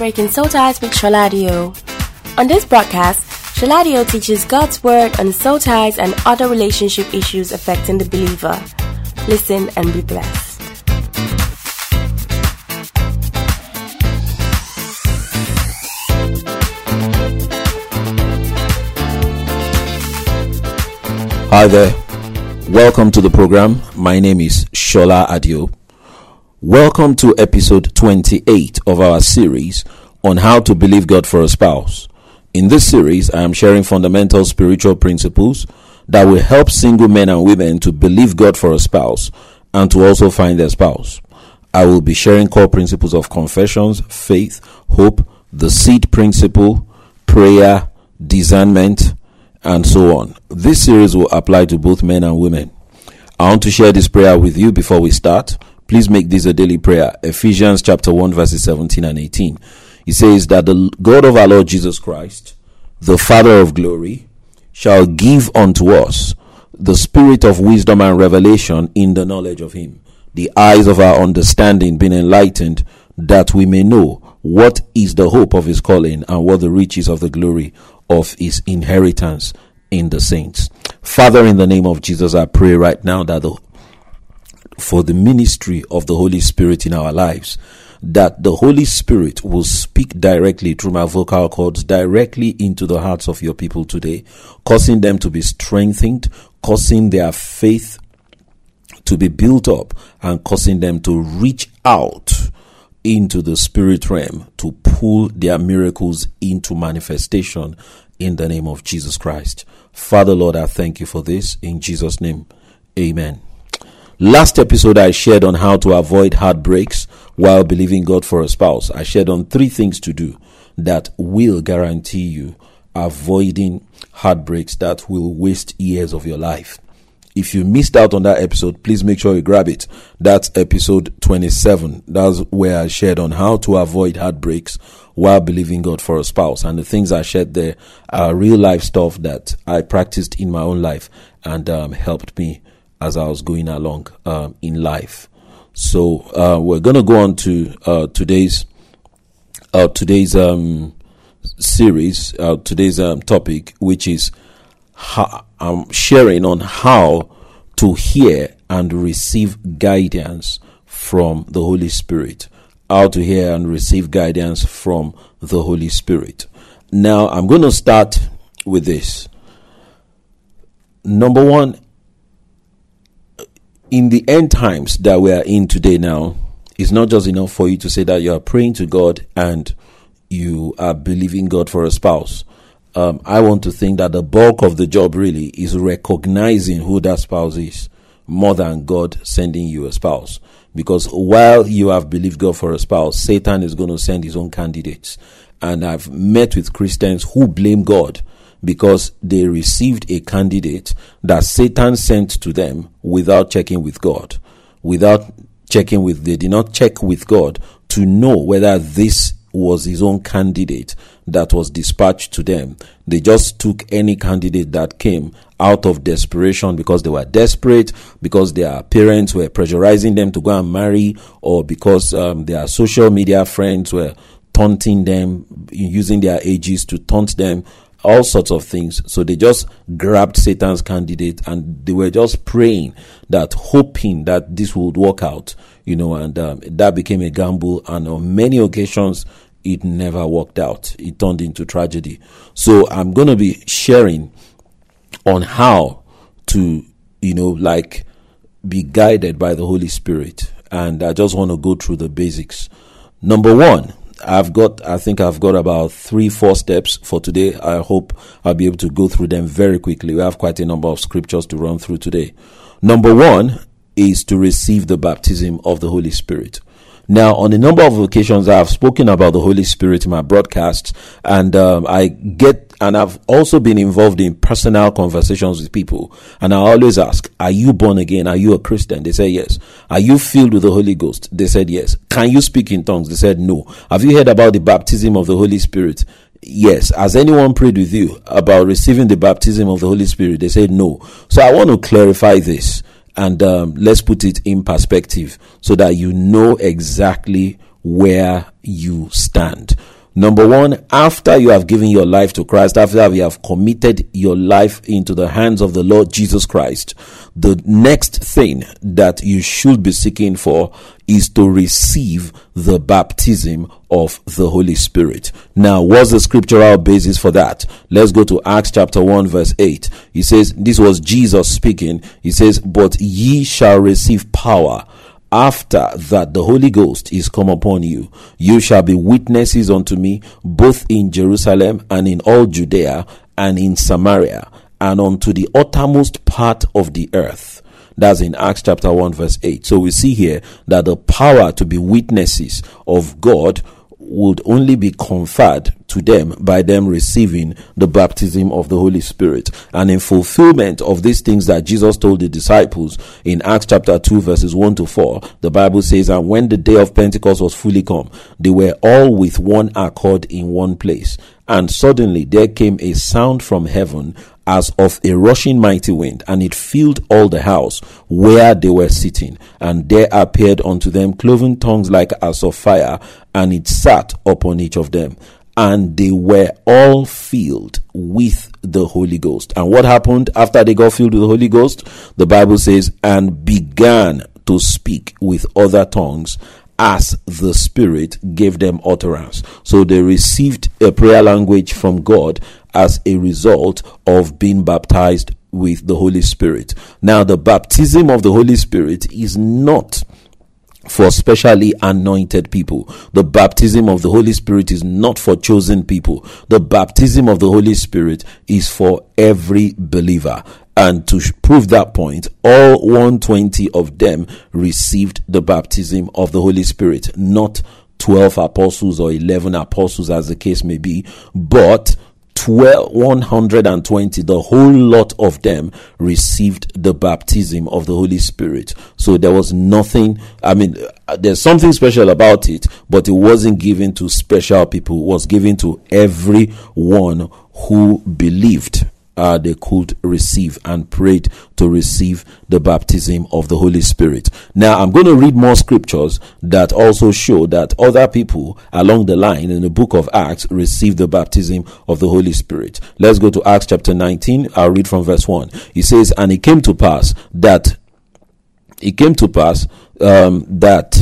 Breaking Soul Ties with Shola Adio. On this broadcast, Shola Adio teaches God's Word on soul ties and other relationship issues affecting the believer. Listen and be blessed. Hi there. Welcome to the program. My name is Shola Adio. Welcome to episode 28 of our series on how to believe God for a spouse. In this series, I am sharing fundamental spiritual principles that will help single men and women to believe God for a spouse and to also find their spouse. I will be sharing core principles of confessions, faith, hope, the seed principle, prayer, discernment, and so on. This series will apply to both men and women. I want to share this prayer with you before we start. Please make this a daily prayer. Ephesians chapter 1 verses 17 and 18. He says that the God of our Lord Jesus Christ, the Father of glory, shall give unto us the spirit of wisdom and revelation in the knowledge of him, the eyes of our understanding being enlightened, that we may know what is the hope of his calling and what the riches of the glory of his inheritance in the saints. Father, in the name of Jesus, I pray right now that the, for the ministry of the Holy Spirit in our lives, that the Holy Spirit will speak directly through my vocal cords directly into the hearts of your people today, causing them to be strengthened, causing their faith to be built up, and causing them to reach out into the spirit realm to pull their miracles into manifestation in the name of Jesus Christ. Father, Lord, I thank you for this in Jesus' name. Amen. Last episode, I shared on how to avoid heartbreaks while believing God for a spouse. I shared on three things to do that will guarantee you avoiding heartbreaks that will waste years of your life. If you missed out on that episode, please make sure you grab it. That's episode 27. That's where I shared on how to avoid heartbreaks while believing God for a spouse. And the things I shared there are real life stuff that I practiced in my own life and um, helped me as I was going along um, in life. So uh, we're going to go on to uh, today's uh, today's um, series, uh, today's um, topic, which is I'm sharing on how to hear and receive guidance from the Holy Spirit. How to hear and receive guidance from the Holy Spirit. Now, I'm going to start with this. Number one, in the end times that we are in today now, it's not just enough for you to say that you are praying to God and you are believing God for a spouse. Um, I want to think that the bulk of the job really is recognizing who that spouse is more than God sending you a spouse. Because while you have believed God for a spouse, Satan is going to send his own candidates. And I've met with Christians who blame God because they received a candidate that Satan sent to them without checking with God, without checking with, they did not check with God to know whether this was his own candidate that was dispatched to them. They just took any candidate that came out of desperation because they were desperate, because their parents were pressurizing them to go and marry, or because um, their social media friends were taunting them, using their ages to taunt them all sorts of things. So they just grabbed Satan's candidate and they were just praying that, hoping that this would work out, you know, and um, that became a gamble. And on many occasions, it never worked out. It turned into tragedy. So I'm going to be sharing on how to, you know, like be guided by the Holy Spirit. And I just want to go through the basics. Number one, I've got, I think I've got about three, four steps for today. I hope I'll be able to go through them very quickly. We have quite a number of scriptures to run through today. Number one is to receive the baptism of the Holy Spirit. Now, on a number of occasions, I have spoken about the Holy Spirit in my broadcasts, and um, I get, and I've also been involved in personal conversations with people. And I always ask, Are you born again? Are you a Christian? They say yes. Are you filled with the Holy Ghost? They said yes. Can you speak in tongues? They said no. Have you heard about the baptism of the Holy Spirit? Yes. Has anyone prayed with you about receiving the baptism of the Holy Spirit? They said no. So I want to clarify this and um, let's put it in perspective so that you know exactly where you stand. Number one, after you have given your life to Christ, after you have committed your life into the hands of the Lord Jesus Christ, the next thing that you should be seeking for is to receive the baptism of the Holy Spirit. Now, what's the scriptural basis for that? Let's go to Acts chapter 1 verse 8. He says, this was Jesus speaking. He says, but ye shall receive power after that the Holy Ghost is come upon you, you shall be witnesses unto me both in Jerusalem and in all Judea and in Samaria and unto the uttermost part of the earth. That's in Acts chapter 1 verse 8. So we see here that the power to be witnesses of God would only be conferred to them by them receiving the baptism of the Holy Spirit. And in fulfillment of these things that Jesus told the disciples in Acts chapter 2 verses 1 to 4, the Bible says, And when the day of Pentecost was fully come, they were all with one accord in one place. And suddenly there came a sound from heaven as of a rushing mighty wind, and it filled all the house where they were sitting. And there appeared unto them cloven tongues like as of fire, and it sat upon each of them. And they were all filled with the Holy Ghost. And what happened after they got filled with the Holy Ghost? The Bible says, and began to speak with other tongues as the Spirit gave them utterance. So they received a prayer language from God as a result of being baptized with the Holy Spirit. Now, the baptism of the Holy Spirit is not for specially anointed people. The baptism of the Holy Spirit is not for chosen people. The baptism of the Holy Spirit is for every believer. And to prove that point, all 120 of them received the baptism of the Holy Spirit, not 12 apostles or 11 apostles as the case may be, but 12, 120, the whole lot of them received the baptism of the Holy Spirit. So there was nothing, I mean, uh, there's something special about it, but it wasn't given to special people. It was given to everyone who believed uh, they could receive and prayed to receive the baptism of the Holy Spirit. Now, I'm going to read more scriptures that also show that other people along the line in the book of Acts received the baptism of the Holy Spirit. Let's go to Acts chapter 19. I'll read from verse 1. He says, And it came to pass that it came to pass um, that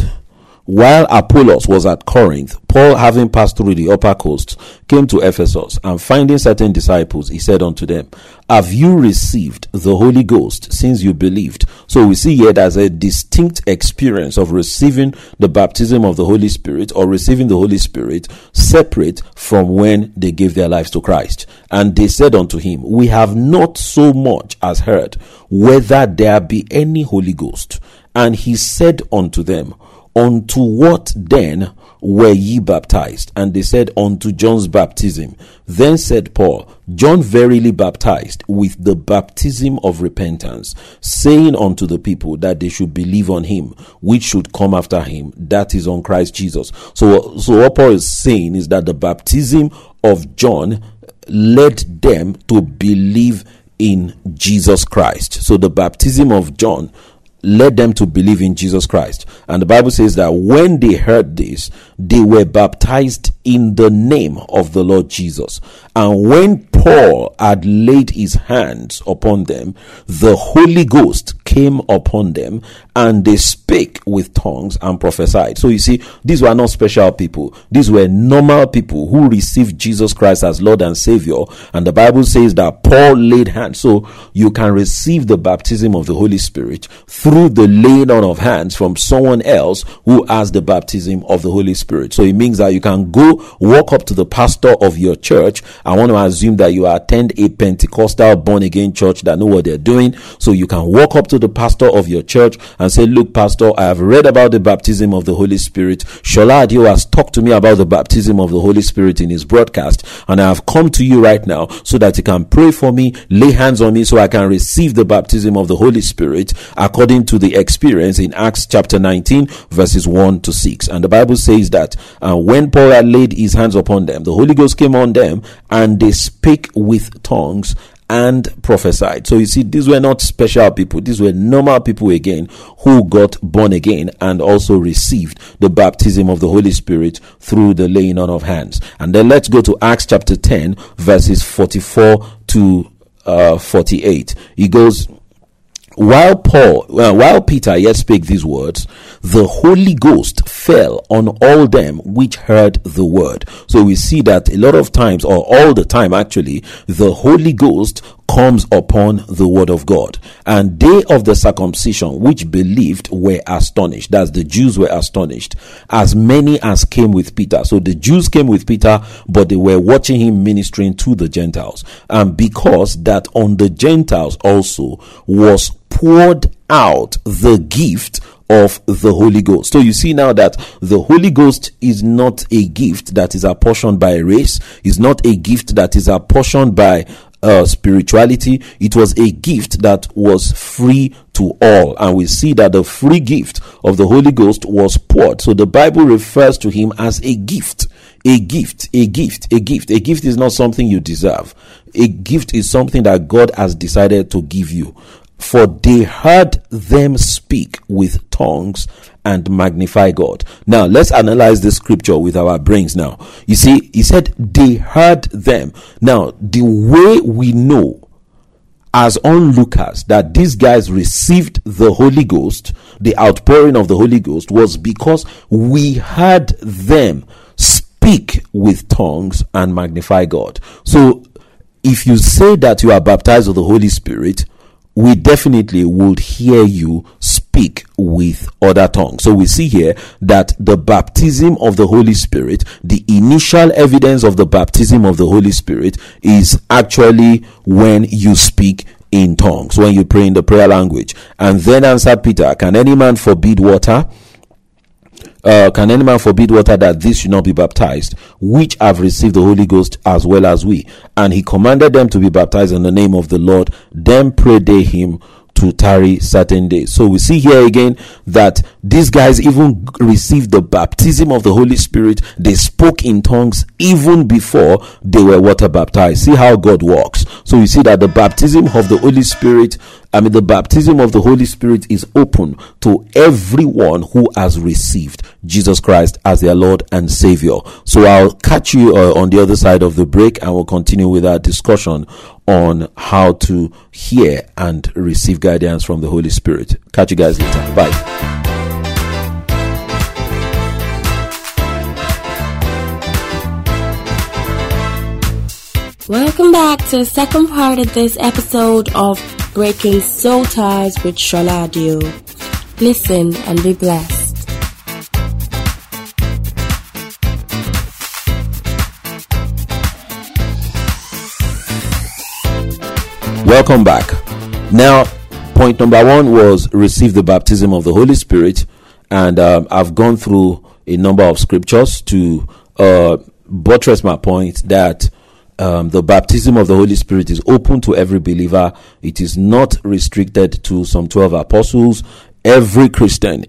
while Apollos was at Corinth, Paul, having passed through the upper coast, came to Ephesus, and finding certain disciples, he said unto them, Have you received the Holy Ghost since you believed? So we see here there's a distinct experience of receiving the baptism of the Holy Spirit or receiving the Holy Spirit separate from when they gave their lives to Christ. And they said unto him, We have not so much as heard whether there be any Holy Ghost. And he said unto them, Unto what then were ye baptized? And they said, Unto John's baptism. Then said Paul, John verily baptized with the baptism of repentance, saying unto the people that they should believe on him, which should come after him, that is on Christ Jesus. So, so what Paul is saying is that the baptism of John led them to believe in Jesus Christ. So the baptism of John led them to believe in Jesus Christ. And the Bible says that when they heard this, they were baptized in the name of the Lord Jesus. And when Paul had laid his hands upon them, the Holy Ghost came upon them and they spake with tongues and prophesied. So you see, these were not special people. These were normal people who received Jesus Christ as Lord and Savior. And the Bible says that Paul laid hands. So you can receive the baptism of the Holy Spirit through the laying on of hands from someone else who has the baptism of the Holy Spirit. So it means that you can go walk up to the pastor of your church. I want to assume that you attend a Pentecostal born again church that know what they're doing. So you can walk up to the pastor of your church and say, look, pastor, I have read about the baptism of the Holy Spirit. Shola Adio has talked to me about the baptism of the Holy Spirit in his broadcast. And I have come to you right now so that you can pray for me, lay hands on me so I can receive the baptism of the Holy Spirit according to the experience in Acts chapter 19 verses 1 to 6. And the Bible says that uh, when Paul had laid his hands upon them, the Holy Ghost came on them and they spake with tongues and prophesied. So you see, these were not special people. These were normal people again who got born again and also received the baptism of the Holy Spirit through the laying on of hands. And then let's go to Acts chapter 10 verses 44 to uh, 48. He goes, while Paul, while Peter yet spake these words, the Holy Ghost fell on all them which heard the word. So we see that a lot of times, or all the time actually, the Holy Ghost comes upon the word of God. And they of the circumcision which believed were astonished. That's the Jews were astonished. As many as came with Peter. So the Jews came with Peter, but they were watching him ministering to the Gentiles. And because that on the Gentiles also was poured out the gift of the Holy Ghost. So you see now that the Holy Ghost is not a gift that is apportioned by race, is not a gift that is apportioned by uh, spirituality. It was a gift that was free to all. And we see that the free gift of the Holy Ghost was poured. So the Bible refers to him as a gift. A gift, a gift, a gift. A gift is not something you deserve. A gift is something that God has decided to give you for they heard them speak with tongues and magnify God. Now, let's analyze the scripture with our brains now. You see, he said they heard them. Now, the way we know as onlookers that these guys received the Holy Ghost, the outpouring of the Holy Ghost, was because we heard them speak with tongues and magnify God. So, if you say that you are baptized with the Holy Spirit, we definitely would hear you speak with other tongues. So we see here that the baptism of the Holy Spirit, the initial evidence of the baptism of the Holy Spirit is actually when you speak in tongues, when you pray in the prayer language. And then answered Peter, Can any man forbid water? Uh, can any man forbid water that this should not be baptized, which have received the Holy Ghost as well as we? And he commanded them to be baptized in the name of the Lord. Then prayed they him to tarry certain days. So we see here again that these guys even received the baptism of the Holy Spirit. They spoke in tongues even before they were water baptized. See how God works. So you see that the baptism of the Holy Spirit I mean, the baptism of the Holy Spirit is open to everyone who has received Jesus Christ as their Lord and Savior. So I'll catch you uh, on the other side of the break and we'll continue with our discussion on how to hear and receive guidance from the Holy Spirit. Catch you guys later. Bye. Welcome back to the second part of this episode of Breaking Soul Ties with Shola Adio. Listen and be blessed. Welcome back. Now, point number one was receive the baptism of the Holy Spirit, and um, I've gone through a number of scriptures to uh, buttress my point that um, the baptism of the Holy Spirit is open to every believer. It is not restricted to some 12 apostles. Every Christian,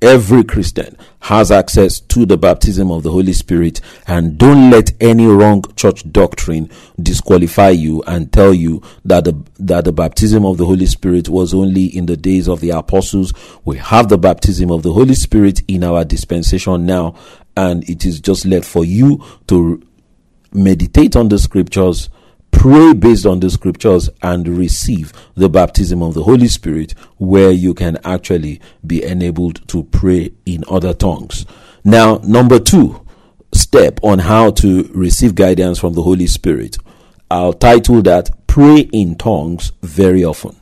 every Christian has access to the baptism of the Holy Spirit. And don't let any wrong church doctrine disqualify you and tell you that the, that the baptism of the Holy Spirit was only in the days of the apostles. We have the baptism of the Holy Spirit in our dispensation now. And it is just left for you to meditate on the scriptures, pray based on the scriptures, and receive the baptism of the Holy Spirit, where you can actually be enabled to pray in other tongues. Now, number two step on how to receive guidance from the Holy Spirit. I'll title that Pray in Tongues Very Often.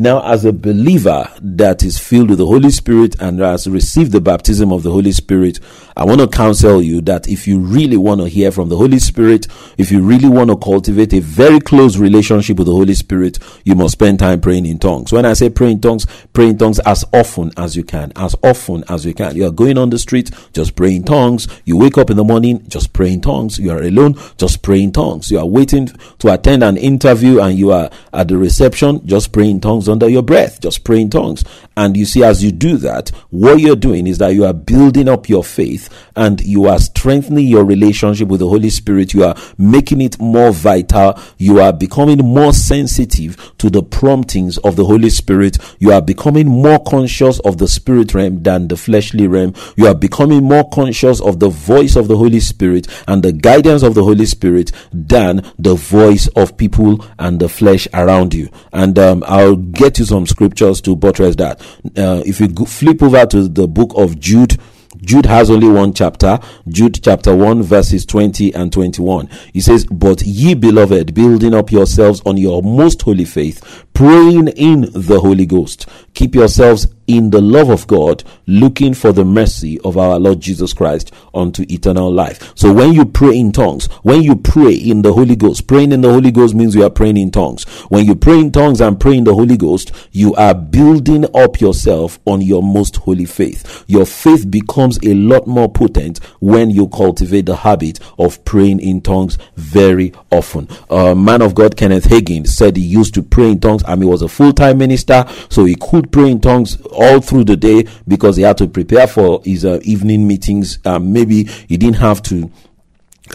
Now, as a believer that is filled with the Holy Spirit and has received the baptism of the Holy Spirit, I want to counsel you that if you really want to hear from the Holy Spirit, if you really want to cultivate a very close relationship with the Holy Spirit, you must spend time praying in tongues. When I say pray in tongues, pray in tongues as often as you can, as often as you can. You are going on the street, just pray in tongues. You wake up in the morning, just pray in tongues. You are alone, just pray in tongues. You are waiting to attend an interview and you are at the reception, just pray in tongues under your breath. Just pray in tongues. And you see, as you do that, what you're doing is that you are building up your faith and you are strengthening your relationship with the Holy Spirit. You are making it more vital. You are becoming more sensitive to the promptings of the Holy Spirit. You are becoming more conscious of the spirit realm than the fleshly realm. You are becoming more conscious of the voice of the Holy Spirit and the guidance of the Holy Spirit than the voice of people and the flesh around you. And um, I'll get you some scriptures to buttress that. Uh, if you go, flip over to the book of Jude, Jude has only one chapter, Jude chapter 1, verses 20 and 21. He says, But ye beloved, building up yourselves on your most holy faith, praying in the Holy Ghost, keep yourselves in the love of God, looking for the mercy of our Lord Jesus Christ unto eternal life. So when you pray in tongues, when you pray in the Holy Ghost, praying in the Holy Ghost means you are praying in tongues. When you pray in tongues and pray in the Holy Ghost, you are building up yourself on your most holy faith. Your faith becomes a lot more potent when you cultivate the habit of praying in tongues very often. A man of God, Kenneth Hagin, said he used to pray in tongues. and he was a full-time minister, so he could pray in tongues all through the day because he had to prepare for his uh, evening meetings. Um, maybe he didn't have to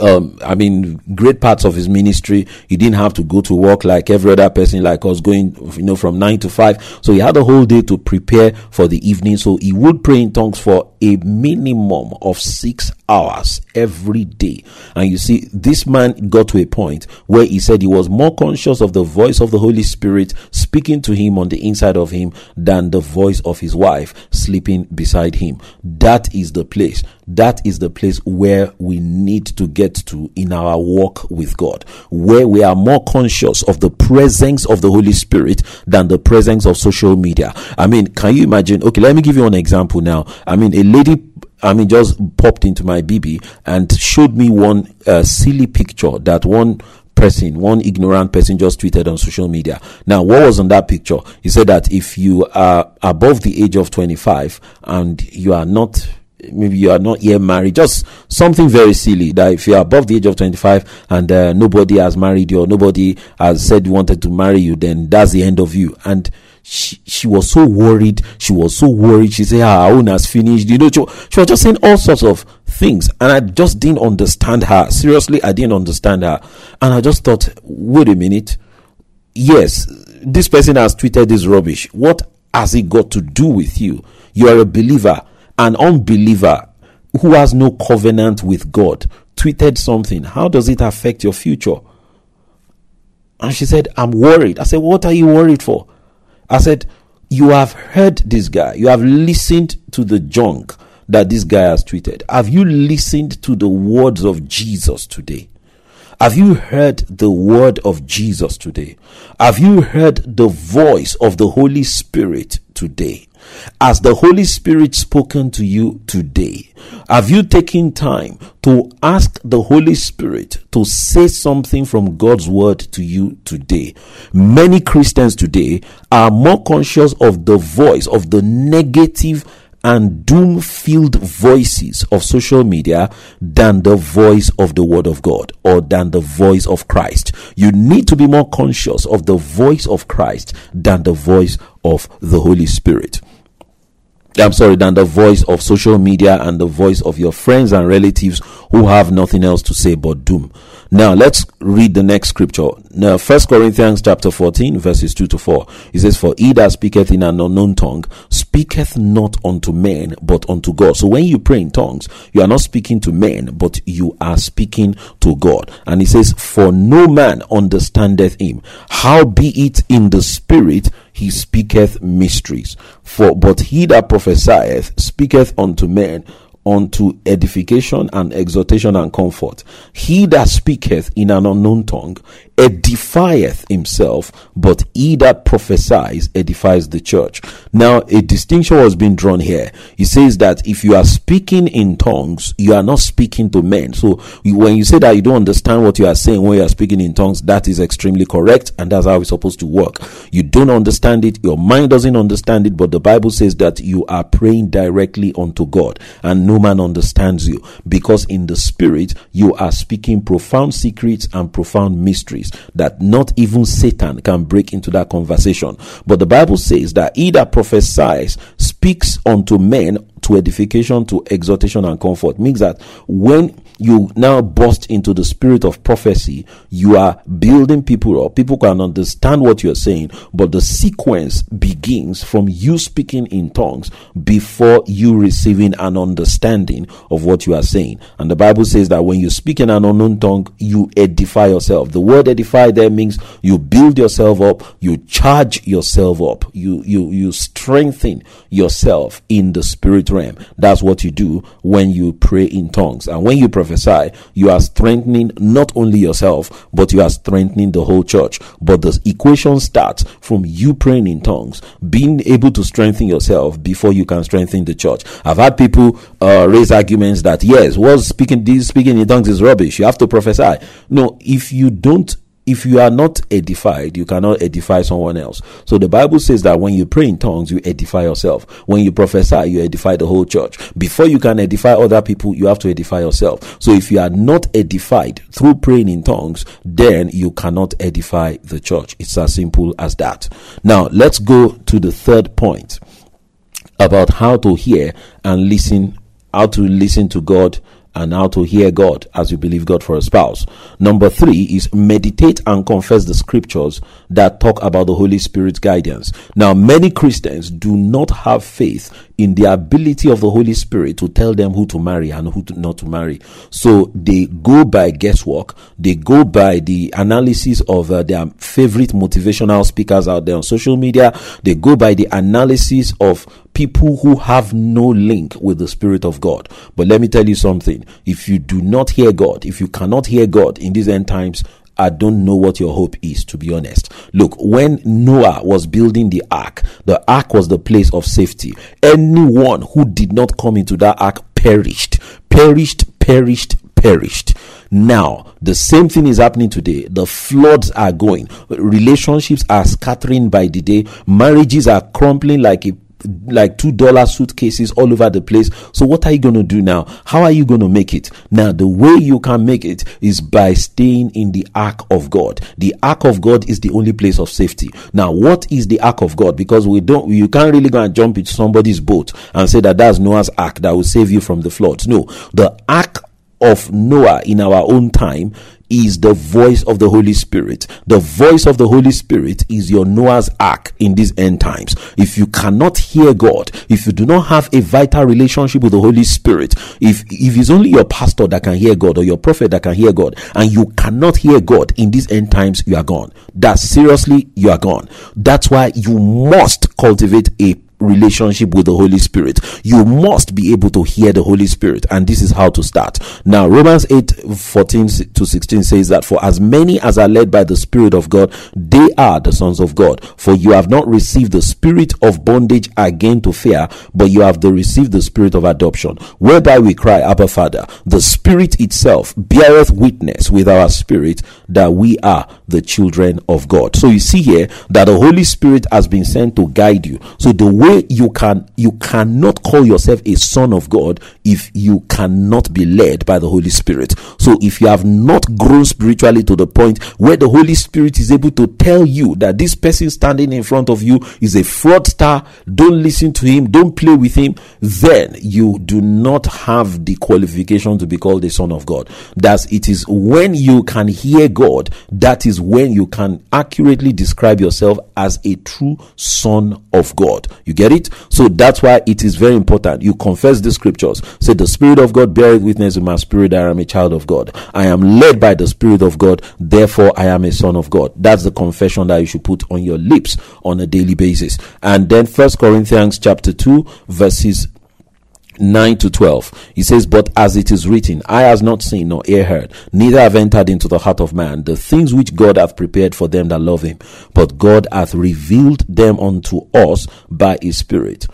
um, I mean, great parts of his ministry, he didn't have to go to work like every other person, like us going, you know, from nine to five. So he had a whole day to prepare for the evening. So he would pray in tongues for a minimum of six hours every day. And you see, this man got to a point where he said he was more conscious of the voice of the Holy Spirit speaking to him on the inside of him than the voice of his wife sleeping beside him. That is the place. That is the place where we need to get to in our walk with God, where we are more conscious of the presence of the Holy Spirit than the presence of social media. I mean, can you imagine? Okay, let me give you an example now. I mean, a lady I mean, just popped into my BB and showed me one uh, silly picture that one person, one ignorant person just tweeted on social media. Now, what was on that picture? He said that if you are above the age of 25 and you are not maybe you are not yet married just something very silly that if you are above the age of 25 and uh, nobody has married you or nobody has said wanted to marry you then that's the end of you and she, she was so worried. She was so worried. She said, ah, her own has finished. You know, she, she was just saying all sorts of things. And I just didn't understand her. Seriously, I didn't understand her. And I just thought, wait a minute. Yes, this person has tweeted this rubbish. What has it got to do with you? You are a believer. An unbeliever who has no covenant with God tweeted something. How does it affect your future? And she said, I'm worried. I said, What are you worried for? I said, You have heard this guy, you have listened to the junk that this guy has tweeted. Have you listened to the words of Jesus today? Have you heard the word of Jesus today? Have you heard the voice of the Holy Spirit today? Has the Holy Spirit spoken to you today? Have you taken time to ask the Holy Spirit to say something from God's word to you today? Many Christians today are more conscious of the voice of the negative and doom filled voices of social media than the voice of the Word of God or than the voice of Christ. You need to be more conscious of the voice of Christ than the voice of the Holy Spirit. I'm sorry, than the voice of social media and the voice of your friends and relatives who have nothing else to say but doom. Now let's read the next scripture. Now, First Corinthians chapter 14, verses 2 to 4. It says, For he that speaketh in an unknown tongue speaketh not unto men, but unto God. So when you pray in tongues, you are not speaking to men, but you are speaking to God. And he says, For no man understandeth him. How be it in the spirit he speaketh mysteries. For but he that prophesieth speaketh unto men unto edification and exhortation and comfort. He that speaketh in an unknown tongue edifieth himself, but he that prophesies edifies the church. Now, a distinction was being drawn here. He says that if you are speaking in tongues, you are not speaking to men. So, when you say that you don't understand what you are saying when you are speaking in tongues, that is extremely correct, and that's how it's supposed to work. You don't understand it, your mind doesn't understand it, but the Bible says that you are praying directly unto God, and no no man understands you because in the spirit you are speaking profound secrets and profound mysteries that not even Satan can break into that conversation. But the Bible says that he that prophesies speaks unto men to edification, to exhortation and comfort. Means that when you now burst into the spirit of prophecy, you are building people up. People can understand what you're saying, but the sequence begins from you speaking in tongues before you receiving an understanding of what you are saying. And the Bible says that when you speak in an unknown tongue, you edify yourself. The word edify there means you build yourself up, you charge yourself up, you, you, you strengthen yourself in the spirit realm. That's what you do when you pray in tongues. And when you prophesy, you are strengthening not only yourself, but you are strengthening the whole church. But the equation starts from you praying in tongues, being able to strengthen yourself before you can strengthen the church. I've had people uh, raise arguments that yes, was speaking speaking in tongues is rubbish. You have to prophesy. No, if you don't if you are not edified, you cannot edify someone else. So the Bible says that when you pray in tongues, you edify yourself. When you prophesy, you edify the whole church. Before you can edify other people, you have to edify yourself. So if you are not edified through praying in tongues, then you cannot edify the church. It's as simple as that. Now let's go to the third point about how to hear and listen, how to listen to God and how to hear God as you believe God for a spouse. Number three is meditate and confess the scriptures that talk about the Holy Spirit's guidance. Now, many Christians do not have faith in the ability of the Holy Spirit to tell them who to marry and who to not to marry. So they go by guesswork. They go by the analysis of uh, their favorite motivational speakers out there on social media. They go by the analysis of people who have no link with the Spirit of God. But let me tell you something. If you do not hear God, if you cannot hear God in these end times, I don't know what your hope is, to be honest. Look, when Noah was building the ark, the ark was the place of safety. Anyone who did not come into that ark perished, perished, perished, perished. Now, the same thing is happening today. The floods are going. Relationships are scattering by the day. Marriages are crumbling like a like two dollar suitcases all over the place. So what are you going to do now? How are you going to make it? Now, the way you can make it is by staying in the ark of God. The ark of God is the only place of safety. Now, what is the ark of God? Because we don't, you can't really go and jump into somebody's boat and say that that's Noah's ark that will save you from the floods. No, the ark of Noah in our own time is the voice of the Holy Spirit. The voice of the Holy Spirit is your Noah's ark in these end times. If you cannot hear God, if you do not have a vital relationship with the Holy Spirit, if, if it's only your pastor that can hear God or your prophet that can hear God, and you cannot hear God in these end times, you are gone. That seriously, you are gone. That's why you must cultivate a relationship with the Holy Spirit. You must be able to hear the Holy Spirit, and this is how to start. Now, Romans 8 14 to 16 says that for as many as are led by the Spirit of God, they are the sons of God. For you have not received the spirit of bondage again to fear, but you have the, received the spirit of adoption, whereby we cry, Abba Father. The Spirit itself beareth witness with our spirit that we are the children of God. So you see here that the Holy Spirit has been sent to guide you. So the way you can you cannot call yourself a son of God if you cannot be led by the Holy Spirit. So if you have not grown spiritually to the point where the Holy Spirit is able to tell you that this person standing in front of you is a fraudster, don't listen to him, don't play with him, then you do not have the qualification to be called a son of God. That's it is when you can hear God, that is when you can accurately describe yourself as a true son of God. You get it? So that's why it is very important. You confess the scriptures. Say, The Spirit of God beareth witness with my spirit that I am a child of God. I am led by the Spirit of God, therefore I am a son of God. That's the confession that you should put on your lips on a daily basis. And then First Corinthians chapter 2, verses 9 to 12. He says, But as it is written, eye has not seen nor ear heard, neither have entered into the heart of man the things which God hath prepared for them that love him. But God hath revealed them unto us by his Spirit.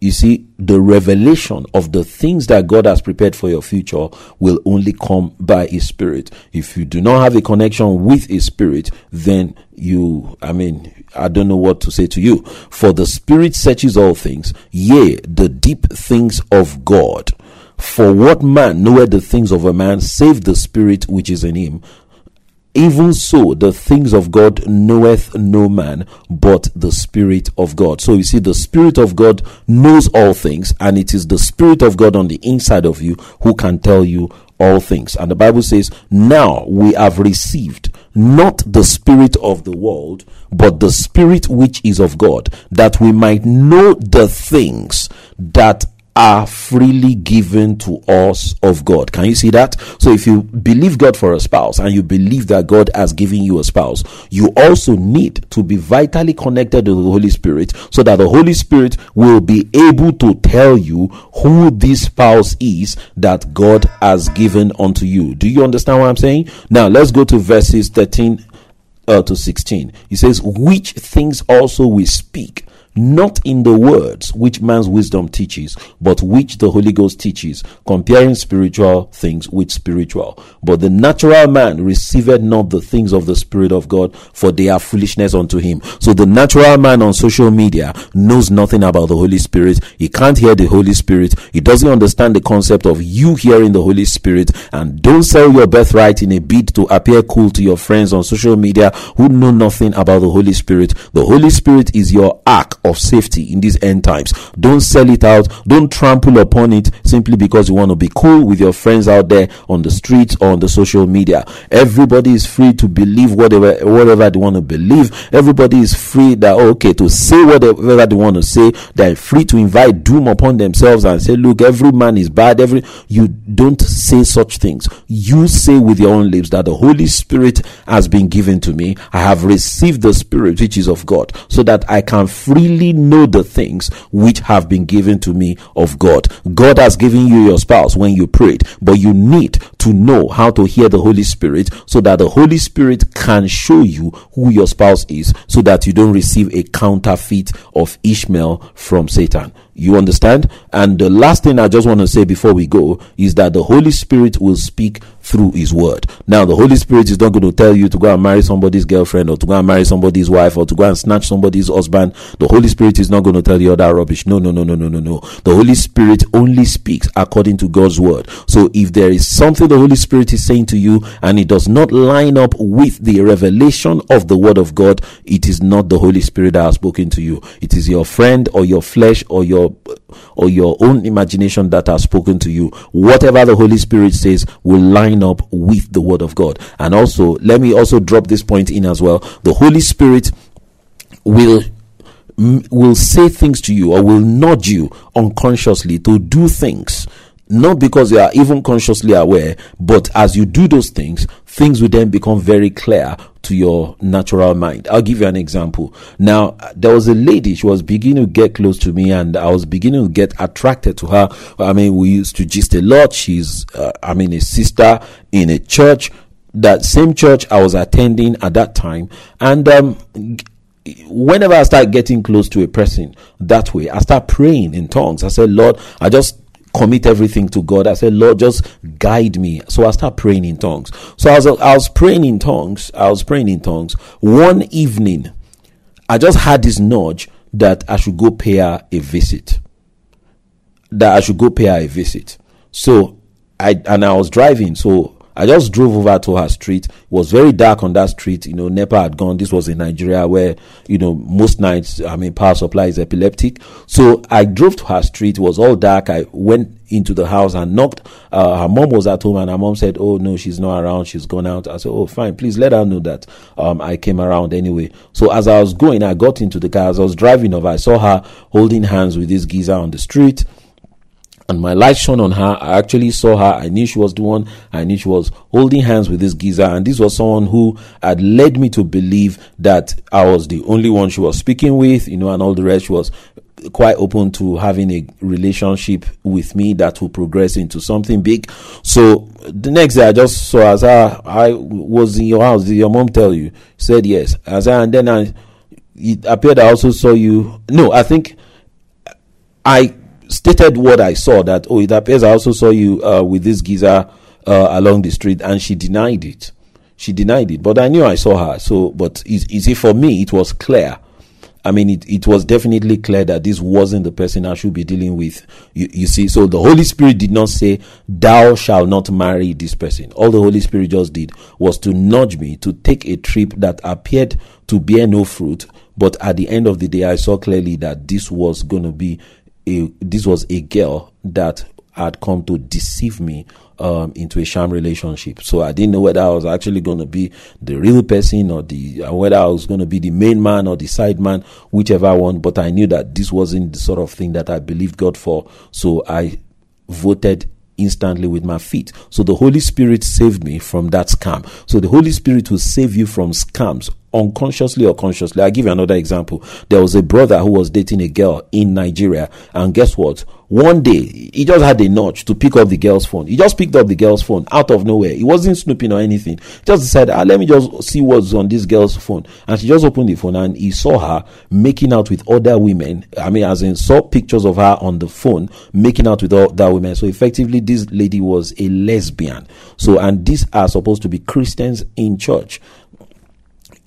You see, the revelation of the things that God has prepared for your future will only come by His Spirit. If you do not have a connection with His Spirit, then you, I mean, I don't know what to say to you. For the Spirit searches all things, yea, the deep things of God. For what man knoweth the things of a man save the spirit which is in him? Even so, the things of God knoweth no man but the Spirit of God. So you see, the Spirit of God knows all things, and it is the Spirit of God on the inside of you who can tell you all things. And the Bible says, Now we have received not the Spirit of the world, but the Spirit which is of God, that we might know the things that are freely given to us of God. Can you see that? So if you believe God for a spouse and you believe that God has given you a spouse, you also need to be vitally connected to the Holy Spirit so that the Holy Spirit will be able to tell you who this spouse is that God has given unto you. Do you understand what I'm saying? Now let's go to verses 13 uh, to 16. He says, Which things also we speak not in the words which man's wisdom teaches, but which the Holy Ghost teaches, comparing spiritual things with spiritual. But the natural man receiveth not the things of the Spirit of God, for they are foolishness unto him. So the natural man on social media knows nothing about the Holy Spirit. He can't hear the Holy Spirit. He doesn't understand the concept of you hearing the Holy Spirit. And don't sell your birthright in a bid to appear cool to your friends on social media who know nothing about the Holy Spirit. The Holy Spirit is your ark of safety in these end times. Don't sell it out. Don't trample upon it simply because you want to be cool with your friends out there on the streets or on the social media. Everybody is free to believe whatever whatever they want to believe. Everybody is free that oh, okay to say whatever they want to say. They're free to invite doom upon themselves and say, look, every man is bad. Every you don't say such things. You say with your own lips that the Holy Spirit has been given to me. I have received the Spirit which is of God, so that I can freely know the things which have been given to me of God. God has given you your spouse when you prayed, but you need to know how to hear the Holy Spirit so that the Holy Spirit can show you who your spouse is so that you don't receive a counterfeit of Ishmael from Satan. You understand? And the last thing I just want to say before we go is that the Holy Spirit will speak through His Word. Now, the Holy Spirit is not going to tell you to go and marry somebody's girlfriend or to go and marry somebody's wife or to go and snatch somebody's husband. The Holy Spirit is not going to tell you all that rubbish. No, no, no, no, no, no, no. The Holy Spirit only speaks according to God's Word. So if there is something the Holy Spirit is saying to you and it does not line up with the revelation of the Word of God, it is not the Holy Spirit that has spoken to you. It is your friend or your flesh or your or your own imagination that has spoken to you. Whatever the Holy Spirit says will line up with the Word of God. And also, let me also drop this point in as well. The Holy Spirit will will say things to you or will nudge you unconsciously to do things not because you are even consciously aware, but as you do those things, things will then become very clear to your natural mind. I'll give you an example. Now, there was a lady, she was beginning to get close to me, and I was beginning to get attracted to her. I mean, we used to gist a lot. She's, uh, I mean, a sister in a church, that same church I was attending at that time. And, um, whenever I start getting close to a person that way, I start praying in tongues. I said, Lord, I just commit everything to God. I said, Lord, just guide me. So I start praying in tongues. So I was, I was praying in tongues. I was praying in tongues. One evening, I just had this nudge that I should go pay her a visit. That I should go pay her a visit. So I, and I was driving. So I just drove over to her street. It was very dark on that street. You know, NEPA had gone. This was in Nigeria where, you know, most nights, I mean, power supply is epileptic. So I drove to her street. It was all dark. I went into the house and knocked. Uh, her mom was at home and her mom said, Oh, no, she's not around. She's gone out. I said, Oh, fine. Please let her know that, um, I came around anyway. So as I was going, I got into the car. As I was driving over, I saw her holding hands with this geezer on the street and my light shone on her. I actually saw her. I knew she was the one. I knew she was holding hands with this geezer. And this was someone who had led me to believe that I was the only one she was speaking with, you know, and all the rest. She was quite open to having a relationship with me that will progress into something big. So the next day I just saw as I, I was in your house. Did your mom tell you? She said yes. As I, and then I, it appeared I also saw you. No, I think I stated what I saw that, oh, it appears I also saw you uh, with this geezer uh, along the street, and she denied it. She denied it, but I knew I saw her. So, but is, is it for me? It was clear I mean, it, it was definitely clear that this wasn't the person I should be dealing with. You, you see, so the Holy Spirit did not say, Thou shall not marry this person. All the Holy Spirit just did was to nudge me to take a trip that appeared to bear no fruit. But at the end of the day, I saw clearly that this was going to be a, this was a girl that had come to deceive me um, into a sham relationship. So I didn't know whether I was actually going to be the real person or the uh, whether I was going to be the main man or the side man, whichever one. But I knew that this wasn't the sort of thing that I believed God for. So I voted instantly with my feet. So the Holy Spirit saved me from that scam. So the Holy Spirit will save you from scams unconsciously or consciously. I'll give you another example. There was a brother who was dating a girl in Nigeria, and guess what? One day, he just had a nudge to pick up the girl's phone. He just picked up the girl's phone out of nowhere. He wasn't snooping or anything. Just decided, ah, let me just see what's on this girl's phone. And she just opened the phone and he saw her making out with other women. I mean, as in saw pictures of her on the phone making out with other women. So effectively, this lady was a lesbian. So, and these are supposed to be Christians in church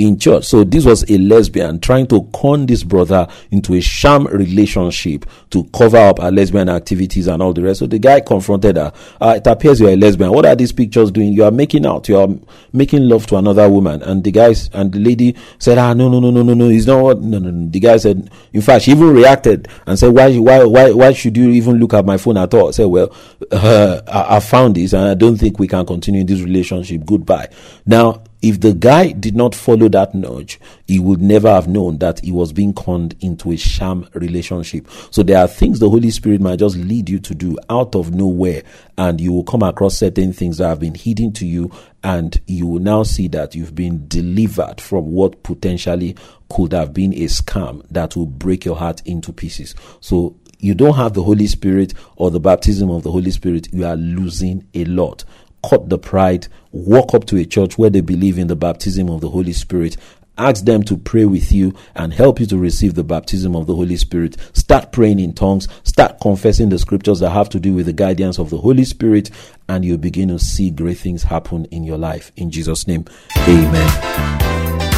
in church. So this was a lesbian trying to con this brother into a sham relationship to cover up her lesbian activities and all the rest. So the guy confronted her. Uh, it appears you're a lesbian. What are these pictures doing? You are making out. You are making love to another woman. And the guys and the lady said, Ah, no, no, no, no, no, no. It's not what. No, no, no. The guy said. In fact, she even reacted and said, Why, why, why, why should you even look at my phone at all? I said, Well, uh, I, I found this, and I don't think we can continue this relationship. Goodbye. Now if the guy did not follow that nudge, he would never have known that he was being conned into a sham relationship. So there are things the Holy Spirit might just lead you to do out of nowhere, and you will come across certain things that have been hidden to you, and you will now see that you've been delivered from what potentially could have been a scam that will break your heart into pieces. So you don't have the Holy Spirit or the baptism of the Holy Spirit, you are losing a lot cut the pride, walk up to a church where they believe in the baptism of the Holy Spirit, ask them to pray with you and help you to receive the baptism of the Holy Spirit. Start praying in tongues, start confessing the scriptures that have to do with the guidance of the Holy Spirit, and you'll begin to see great things happen in your life. In Jesus' name, amen.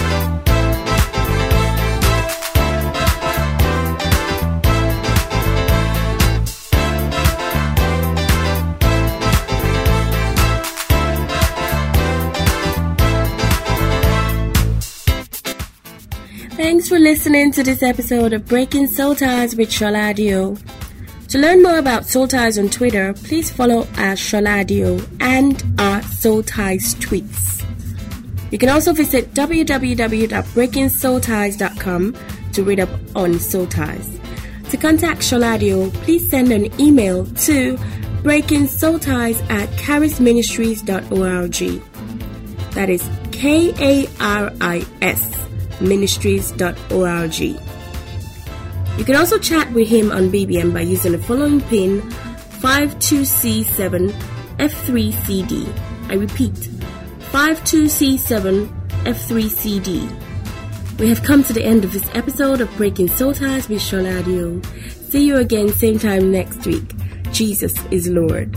Thanks for listening to this episode of Breaking Soul Ties with Shola Adio. To learn more about Soul Ties on Twitter, please follow our Sholadio and our Soul Ties tweets. You can also visit www.breakingsoulties.com to read up on Soul Ties. To contact Shola Adio, please send an email to breakingsoulties at karisministries.org. That is K A R I S ministries.org. You can also chat with him on BBM by using the following pin 52C7F3CD. I repeat, 52C7F3CD. We have come to the end of this episode of Breaking Soul Ties with Shola Adio. See you again same time next week. Jesus is Lord.